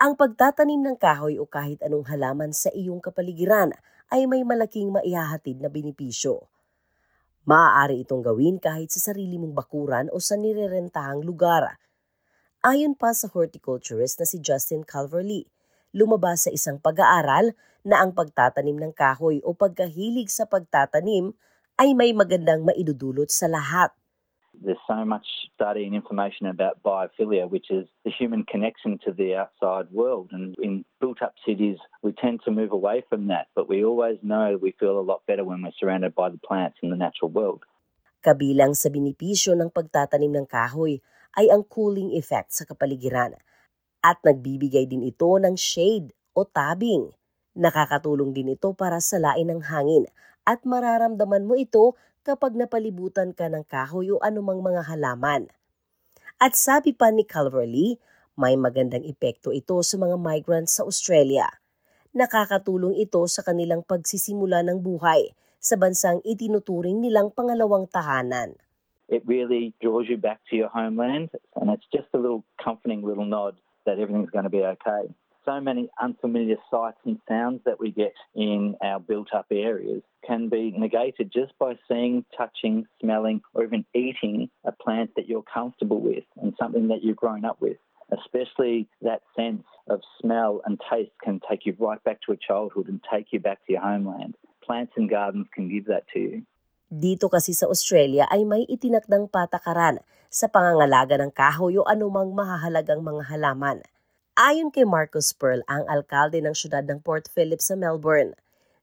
Ang pagtatanim ng kahoy o kahit anong halaman sa iyong kapaligiran ay may malaking maihahatid na benepisyo. Maaari itong gawin kahit sa sarili mong bakuran o sa nirerentahang lugar. Ayon pa sa horticulturist na si Justin Calverley, lumabas sa isang pag-aaral na ang pagtatanim ng kahoy o pagkahilig sa pagtatanim ay may magandang maidudulot sa lahat. There's so much study and information about biophilia, which is the human connection to the outside world. And in built up cities, we tend to move away from that, but we always know we feel a lot better when we're surrounded by the plants in the natural world. Kabilang sa binipisyo ng pagtatanim ng kahoy ay ang cooling effect sa kapaligiran at nagbibigay din ito ng shade o tabing. Nakakatulong din ito para salain ng hangin at mararamdaman mo ito kapag napalibutan ka ng kahoy o anumang mga halaman. At sabi pa ni Calverley, may magandang epekto ito sa mga migrants sa Australia. Nakakatulong ito sa kanilang pagsisimula ng buhay sa bansang itinuturing nilang pangalawang tahanan. It really draws you back to your homeland and it's just a little comforting little nod that everything's going to be okay. So many unfamiliar sights and sounds that we get in our built up areas can be negated just by seeing, touching, smelling, or even eating a plant that you're comfortable with and something that you've grown up with. Especially that sense of smell and taste can take you right back to a childhood and take you back to your homeland. Plants and gardens can give that to you. Dito kasi sa Australia ay may itinakdang patakaran sa pangangalaga ng kahoy o anumang mahahalagang mga halaman. Ayon kay Marcus Pearl, ang alkalde ng syudad ng Port Phillip sa Melbourne,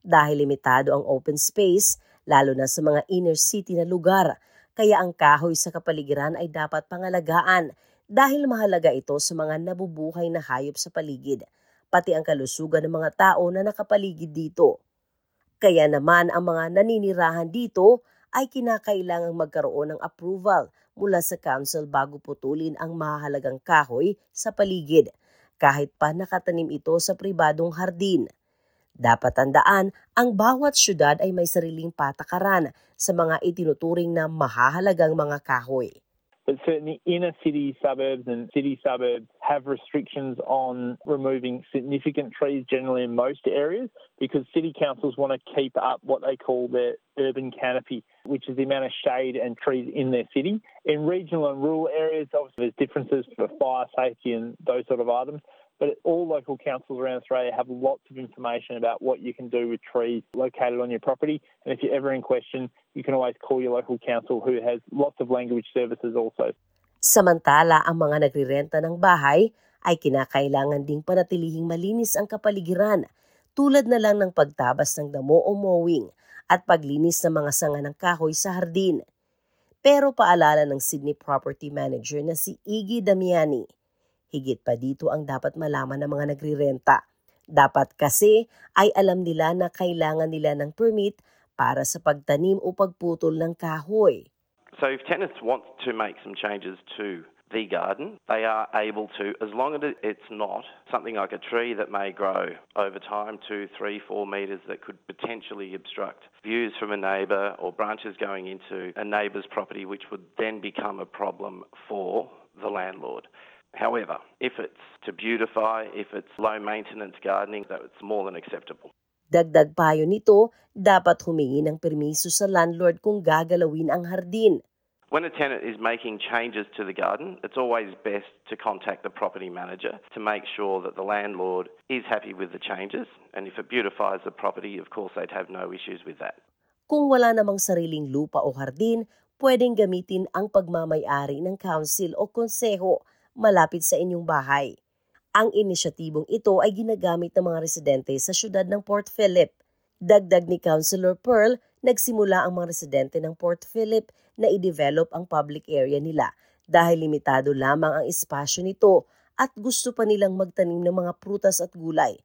dahil limitado ang open space, lalo na sa mga inner city na lugar, kaya ang kahoy sa kapaligiran ay dapat pangalagaan dahil mahalaga ito sa mga nabubuhay na hayop sa paligid, pati ang kalusugan ng mga tao na nakapaligid dito. Kaya naman ang mga naninirahan dito ay kinakailangang magkaroon ng approval mula sa council bago putulin ang mahalagang kahoy sa paligid, kahit pa nakatanim ito sa pribadong hardin. Dapat tandaan, ang bawat syudad ay may sariling patakaran sa mga itinuturing na mahahalagang mga kahoy. But certainly inner city suburbs and city suburbs have restrictions on removing significant trees generally in most areas because city councils want to keep up what they call their urban canopy, which is the amount of shade and trees in their city. In regional and rural areas, obviously there's differences for fire safety and those sort of items. But all local councils around Australia have lots of information about what you can do with trees located on your property. And if you're ever in question, you can always call your local council who has lots of language services also. Samantala, ang mga nagrirenta ng bahay ay kinakailangan ding panatilihing malinis ang kapaligiran tulad na lang ng pagtabas ng damo o mowing at paglinis ng mga sanga ng kahoy sa hardin. Pero paalala ng Sydney Property Manager na si Iggy Damiani, Higit pa dito ang dapat malaman ng mga nagrirenta. Dapat kasi ay alam nila na kailangan nila ng permit para sa pagtanim o pagputol ng kahoy. So if tenants want to make some changes to the garden, they are able to, as long as it's not something like a tree that may grow over time, two, three, four metres that could potentially obstruct views from a neighbour or branches going into a neighbour's property, which would then become a problem for the landlord. However, if it's to beautify, if it's low maintenance gardening, that's more than acceptable. Dagdag payo nito, dapat humingi ng permiso sa landlord kung gagalawin ang hardin. When a tenant is making changes to the garden, it's always best to contact the property manager to make sure that the landlord is happy with the changes. And if it beautifies the property, of course, they'd have no issues with that. Kung wala namang sariling lupa o hardin, pwedeng gamitin ang pagmamayari ng council o konseho malapit sa inyong bahay. Ang inisyatibong ito ay ginagamit ng mga residente sa syudad ng Port Phillip. Dagdag ni Councilor Pearl, nagsimula ang mga residente ng Port Phillip na i-develop ang public area nila dahil limitado lamang ang espasyo nito at gusto pa nilang magtanim ng mga prutas at gulay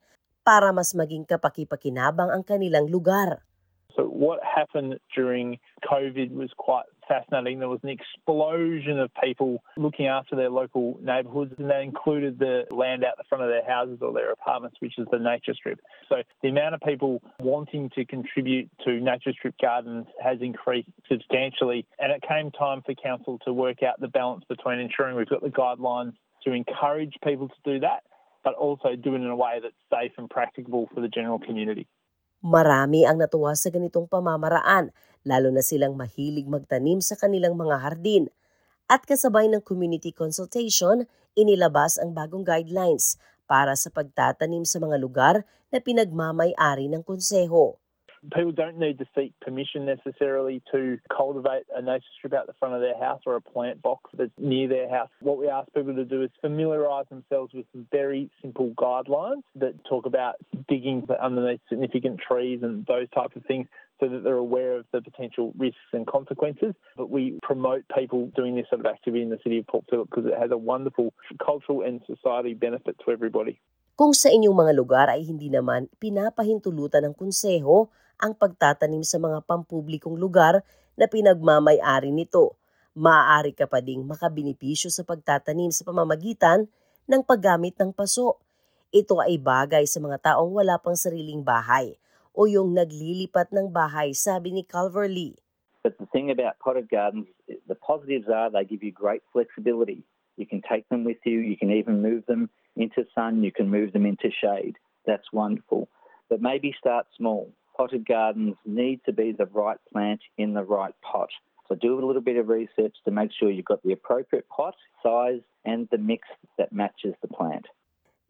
para mas maging kapakipakinabang ang kanilang lugar. So what happened during COVID was quite fascinating. There was an explosion of people looking after their local neighbourhoods, and that included the land out the front of their houses or their apartments, which is the nature strip. So the amount of people wanting to contribute to nature strip gardens has increased substantially, and it came time for council to work out the balance between ensuring we've got the guidelines to encourage people to do that but also do it in a way that's safe and practicable for the general community. Marami ang natuwa sa ganitong pamamaraan, lalo na silang mahilig magtanim sa kanilang mga hardin. At kasabay ng community consultation, inilabas ang bagong guidelines para sa pagtatanim sa mga lugar na pinagmamay-ari ng konseho. People don't need to seek permission necessarily to cultivate a nature strip out the front of their house or a plant box that's near their house. What we ask people to do is familiarise themselves with some very simple guidelines that talk about digging underneath significant trees and those types of things so that they're aware of the potential risks and consequences. But we promote people doing this sort of activity in the city of Port Phillip because it has a wonderful cultural and society benefit to everybody. Kung sa inyong mga lugar ay hindi naman pinapahintulutan ng konseho ang pagtatanim sa mga pampublikong lugar na pinagmamay-ari nito, maaari ka pa ding makabinipisyo sa pagtatanim sa pamamagitan ng paggamit ng paso. Ito ay bagay sa mga taong wala pang sariling bahay o yung naglilipat ng bahay, sabi ni Calverley. But the thing about potted gardens, the positives are they give you great flexibility. You can take them with you, you can even move them into sun, you can move them into shade. That's wonderful. But maybe start small. Potted gardens need to be the right plant in the right pot. So do a little bit of research to make sure you've got the appropriate pot, size, and the mix that matches the plant.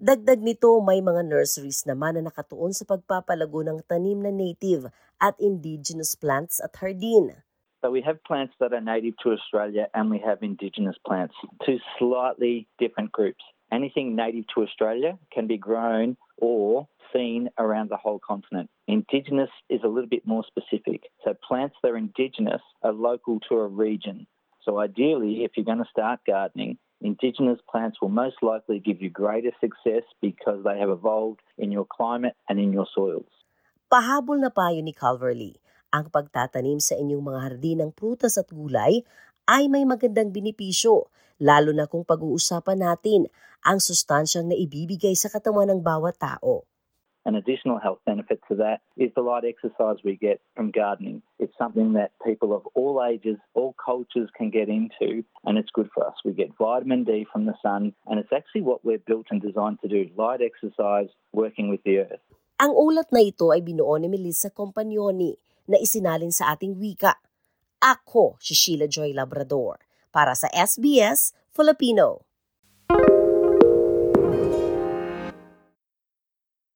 Dagdag nito, may mga nurseries naman na nakatuon sa pagpapalago ng tanim na native at indigenous plants at hardin. So we have plants that are native to Australia and we have indigenous plants, two slightly different groups. Anything native to Australia can be grown or seen around the whole continent. Indigenous is a little bit more specific. So plants that are indigenous are local to a region. So ideally, if you're going to start gardening, indigenous plants will most likely give you greater success because they have evolved in your climate and in your soils. Pahabol na payo ni Calverley, ang pagtatanim sa inyong mga hardin ng prutas at gulay ay may magandang binipisyo, lalo na kung pag-uusapan natin ang sustansyang na ibibigay sa katawan ng bawat tao. An additional health benefit to that is the light exercise we get from gardening. It's something that people of all ages, all cultures can get into, and it's good for us. We get vitamin D from the sun, and it's actually what we're built and designed to do light exercise, working with the earth. Ang ulat na ito ay binuo ni Melissa Compagnoni na isinalin sa ating wika. Ako si Sheila Joy Labrador para sa SBS Filipino.